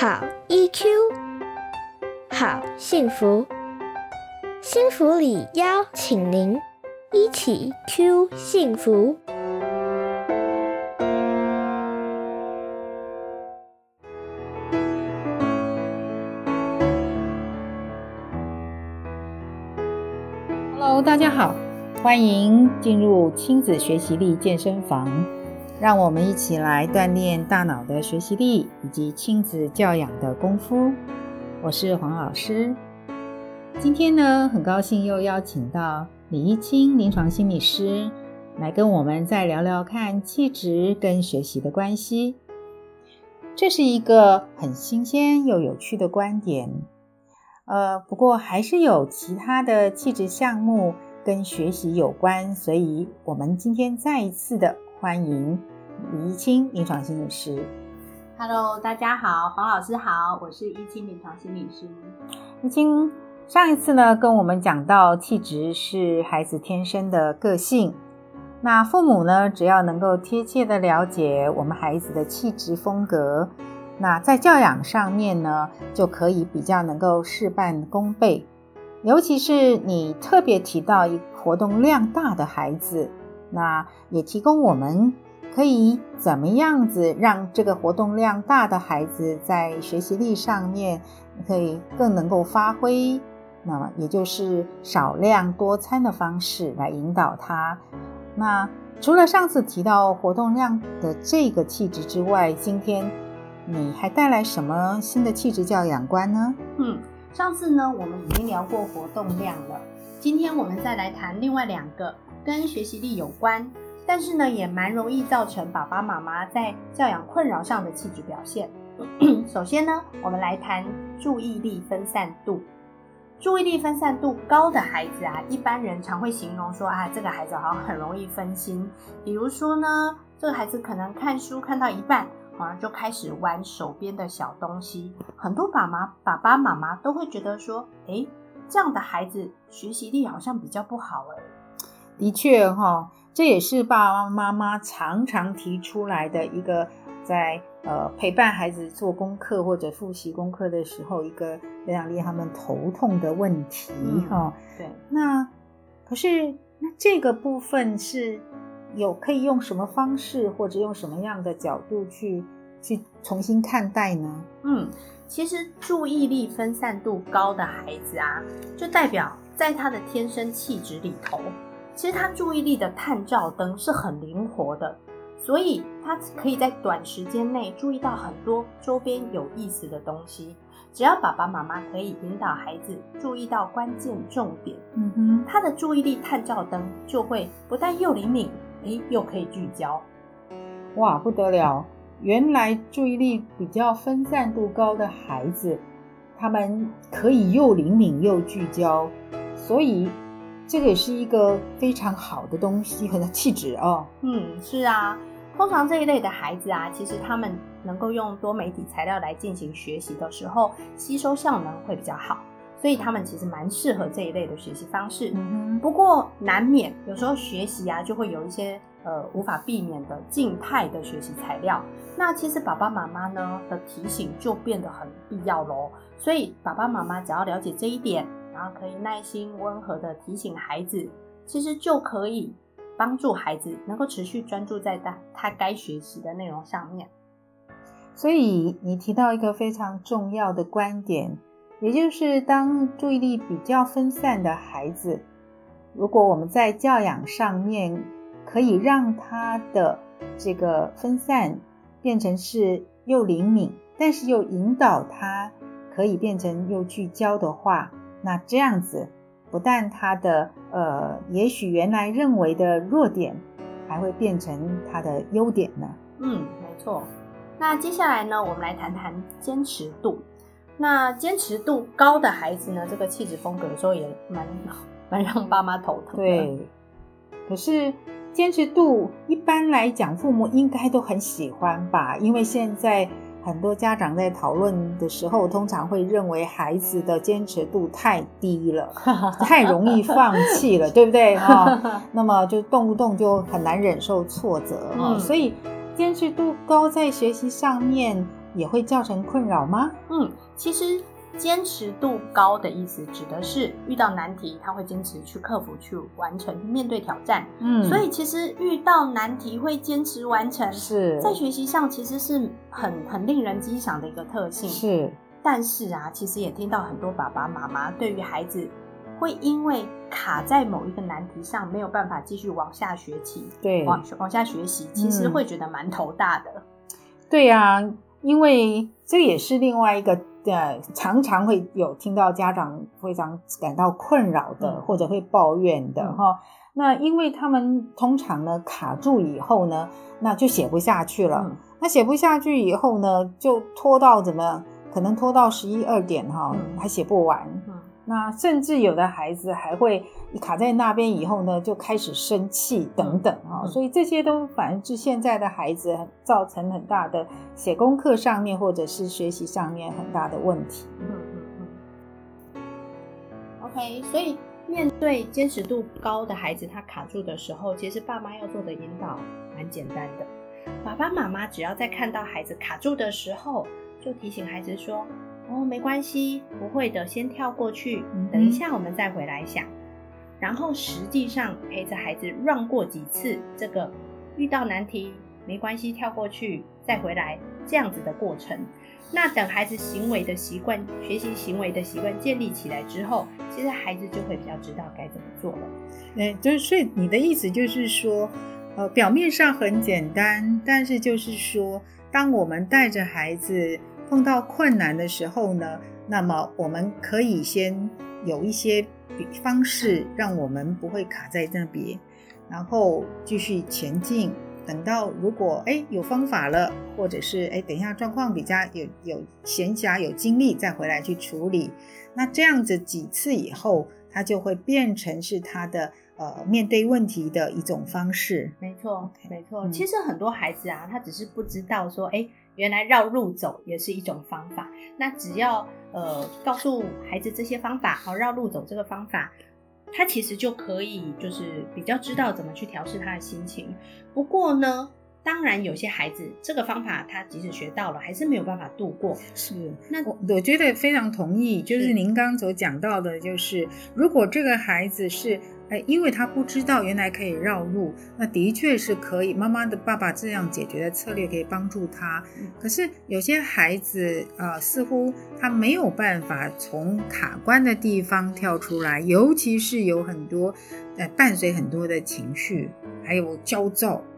好 EQ，好幸福，幸福里邀请您一起 Q 幸福。Hello，大家好，欢迎进入亲子学习力健身房。让我们一起来锻炼大脑的学习力以及亲子教养的功夫。我是黄老师。今天呢，很高兴又邀请到李一清临床心理师来跟我们再聊聊看气质跟学习的关系。这是一个很新鲜又有趣的观点。呃，不过还是有其他的气质项目跟学习有关，所以我们今天再一次的。欢迎李一清临床心理师。Hello，大家好，黄老师好，我是一清临床心理师。一清上一次呢，跟我们讲到气质是孩子天生的个性，那父母呢，只要能够贴切的了解我们孩子的气质风格，那在教养上面呢，就可以比较能够事半功倍。尤其是你特别提到一活动量大的孩子。那也提供我们可以怎么样子让这个活动量大的孩子在学习力上面可以更能够发挥，那么也就是少量多餐的方式来引导他。那除了上次提到活动量的这个气质之外，今天你还带来什么新的气质教养观呢？嗯，上次呢我们已经聊过活动量了，今天我们再来谈另外两个。跟学习力有关，但是呢，也蛮容易造成爸爸妈妈在教养困扰上的气质表现。首先呢，我们来谈注意力分散度。注意力分散度高的孩子啊，一般人常会形容说啊，这个孩子好像很容易分心。比如说呢，这个孩子可能看书看到一半，好像就开始玩手边的小东西。很多爸妈、爸爸妈妈都会觉得说，哎，这样的孩子学习力好像比较不好哎。的确哈，这也是爸爸妈妈常常提出来的一个，在呃陪伴孩子做功课或者复习功课的时候，一个非常令他们头痛的问题哈。对，那可是那这个部分是有可以用什么方式或者用什么样的角度去去重新看待呢？嗯，其实注意力分散度高的孩子啊，就代表在他的天生气质里头。其实他注意力的探照灯是很灵活的，所以他可以在短时间内注意到很多周边有意思的东西。只要爸爸妈妈可以引导孩子注意到关键重点，嗯哼，他的注意力探照灯就会不但又灵敏，诶，又可以聚焦。哇，不得了！原来注意力比较分散度高的孩子，他们可以又灵敏又聚焦，所以。这个也是一个非常好的东西，很气质哦。嗯，是啊。通常这一类的孩子啊，其实他们能够用多媒体材料来进行学习的时候，吸收效能会比较好，所以他们其实蛮适合这一类的学习方式。不过难免有时候学习啊，就会有一些呃无法避免的静态的学习材料。那其实爸爸妈妈呢的提醒就变得很必要喽。所以爸爸妈妈只要了解这一点。然后可以耐心温和的提醒孩子，其实就可以帮助孩子能够持续专注在他他该学习的内容上面。所以你提到一个非常重要的观点，也就是当注意力比较分散的孩子，如果我们在教养上面可以让他的这个分散变成是又灵敏，但是又引导他可以变成又聚焦的话。那这样子，不但他的呃，也许原来认为的弱点，还会变成他的优点呢。嗯，没错。那接下来呢，我们来谈谈坚持度。那坚持度高的孩子呢，这个气质风格有时候也蛮 蛮让爸妈头疼。对。可是坚持度一般来讲，父母应该都很喜欢吧？因为现在。很多家长在讨论的时候，通常会认为孩子的坚持度太低了，太容易放弃了，对不对？哈，那么就动不动就很难忍受挫折哈。所以坚持度高在学习上面，也会造成困扰吗？嗯，其实坚持度高的意思指的是遇到难题，他会坚持去克服、去完成、面对挑战。嗯所以其实遇到难题会坚持完成，是在学习上其实是很很令人欣赏的一个特性。是但是啊，其实也听到很多爸爸妈妈对于孩子会因为卡在某一个难题上，没有办法继续往下学习，对往往下学习，其实嗯会觉得蛮头大的。对呀、因为这也是另外一个呃，常常会有听到家长非常感到困扰的，嗯或者会抱怨的嗯哈、那因为他们通常呢卡住以后呢，那就写不下去了。嗯那写不下去以后呢，就拖到怎么样？可能拖到十一二点哈、嗯还写不完。嗯那甚至有的孩子还会卡在那边以后呢，就开始生气等等啊、嗯所以这些都反而是现在的孩子造成很大的写功课上面或者是学习上面很大的问题。嗯嗯嗯。OK，所以面对坚持度高的孩子，他卡住的时候，其实爸妈要做的引导蛮简单的。爸爸妈妈只要在看到孩子卡住的时候，就提醒孩子说：“哦，没关系，不会的，先跳过去等一下我们再回来想。”然后实际上陪着孩子让过几次这个遇到难题没关系，跳过去再回来这样子的过程。那等孩子行为的习惯、学习行为的习惯建立起来之后，其实孩子就会比较知道该怎么做了。哎，就是所以你的意思就是说，呃，表面上很简单，但是就是说，当我们带着孩子碰到困难的时候呢，那么我们可以先有一些比方式，让我们不会卡在那边，然后继续前进。等到如果哎有方法了，或者是哎等一下状况比较有有闲暇有精力再回来去处理，那这样子几次以后，它就会变成是他的呃面对问题的一种方式。没错没错。嗯其实很多孩子啊，他只是不知道说，哎，原来绕路走也是一种方法。那只要呃告诉孩子这些方法，好绕路走这个方法，他其实就可以就是比较知道怎么去调试他的心情。不过呢，当然有些孩子这个方法他即使学到了，还是没有办法度过。是，那我我觉得非常同意，就是是您刚刚所讲到的，就是如果这个孩子是，哎，因为他不知道原来可以绕路，那的确是可以，妈妈的爸爸这样解决的策略可以帮助他。嗯可是有些孩子啊、呃似乎他没有办法从卡关的地方跳出来，尤其是有很多呃伴随很多的情绪，还有焦躁哦、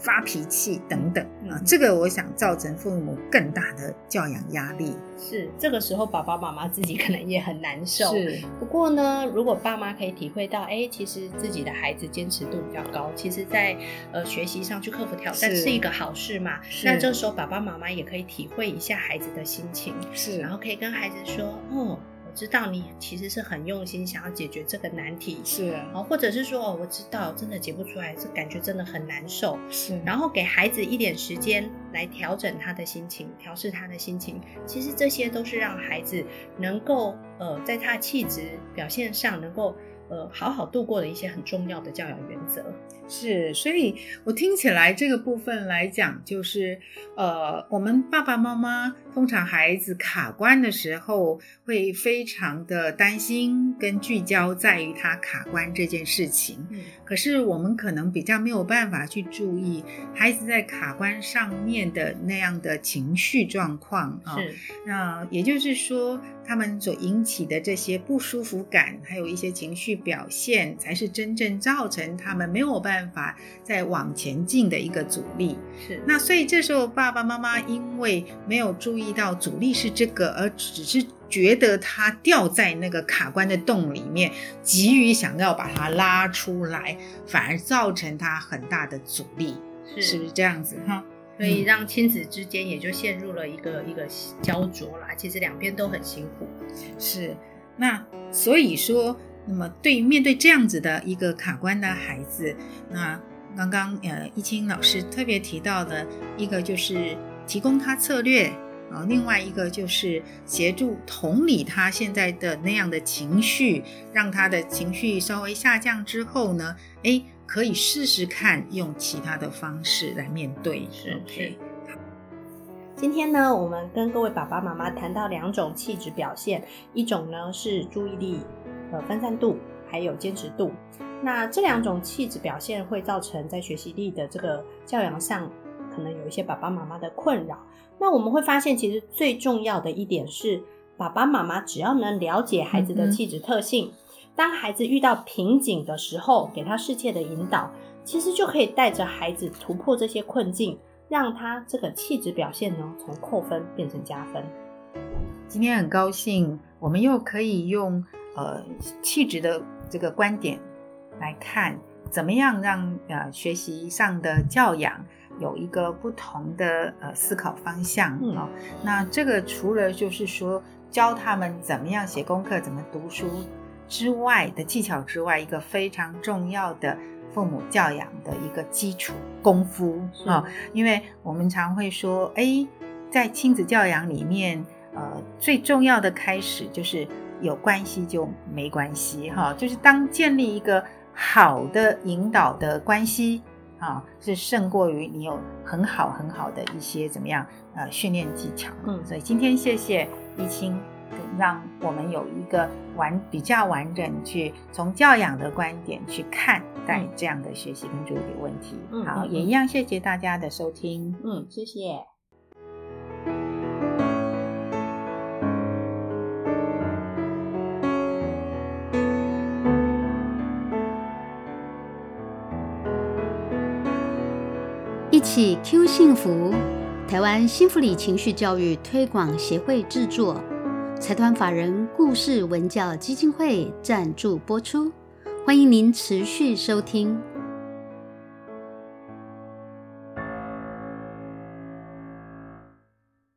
发脾气等等啊，嗯这个我想造成父母更大的教养压力。是这个时候，爸爸妈妈自己可能也很难受。是，不过呢，如果爸妈可以体会到，哎，其实自己的孩子坚持度比较高，其实在呃学习上去克服挑战是是一个好事嘛。那这时候爸爸妈妈也可以体会一下孩子的心情，是然后可以跟孩子说，哦，我知道你其实是很用心想要解决这个难题，是哦，或者是说，哦，我知道真的解不出来，这感觉真的很难受。是，然后给孩子一点时间来调整他的心情，调试他的心情。其实这些都是让孩子能够呃，在他的气质表现上能够呃好好度过的一些很重要的教养原则。是，所以我听起来这个部分来讲，就是呃，我们爸爸妈妈通常孩子卡关的时候，会非常的担心跟聚焦在于他卡关这件事情。嗯可是我们可能比较没有办法去注意孩子在卡关上面的那样的情绪状况啊。是，那也就是说，他们所引起的这些不舒服感，还有一些情绪表现，才是真正造成他们没有办法再往前进的一个阻力。是，那所以这时候爸爸妈妈因为没有注意到阻力是这个，而只是觉得他掉在那个卡关的洞里面，急于想要把它拉出来，反而造成他很大的阻力，是是不是这样子哈？所以让亲子之间也就陷入了一个一个焦灼啦。其实两边都很辛苦。是，那所以说，那么对面对这样子的一个卡关的孩子，那刚刚呃易清老师特别提到的一个就是提供他策略。啊，另外一个就是协助同理他现在的那样的情绪，让他的情绪稍微下降之后呢，哎，可以试试看用其他的方式来面对。是 OK，今天呢，我们跟各位爸爸妈妈谈到两种气质表现，一种呢是注意力呃分散度，还有坚持度。那这两种气质表现会造成在学习力的这个教养上，可能有一些爸爸妈妈的困扰。那我们会发现，其实最重要的一点是，爸爸妈妈只要能了解孩子的气质特性，当孩子遇到瓶颈的时候，给他适切的引导，其实就可以带着孩子突破这些困境。让他这个气质表现呢，从扣分变成加分。今天很高兴，我们又可以用呃气质的这个观点来看，怎么样让呃学习上的教养有一个不同的呃思考方向啊。那这个除了就是说教他们怎么样写功课、怎么读书之外的技巧之外，一个非常重要的。父母教养的一个基础功夫啊，因为我们常会说，哎，在亲子教养里面，呃，最重要的开始就是有关系就没关系哈，就是当建立一个好的引导的关系啊，是胜过于你有很好很好的一些怎么样呃训练技巧。嗯，所以今天谢谢一清。让我们有一个完比较完整去从教养的观点去看待这样的学习跟注意力问题。好，也一样，谢谢大家的收听。嗯，谢谢。一起 Q 幸福，台湾幸福里情绪教育推广协会制作。财团法人故事文教基金会赞助播出，欢迎您持续收听。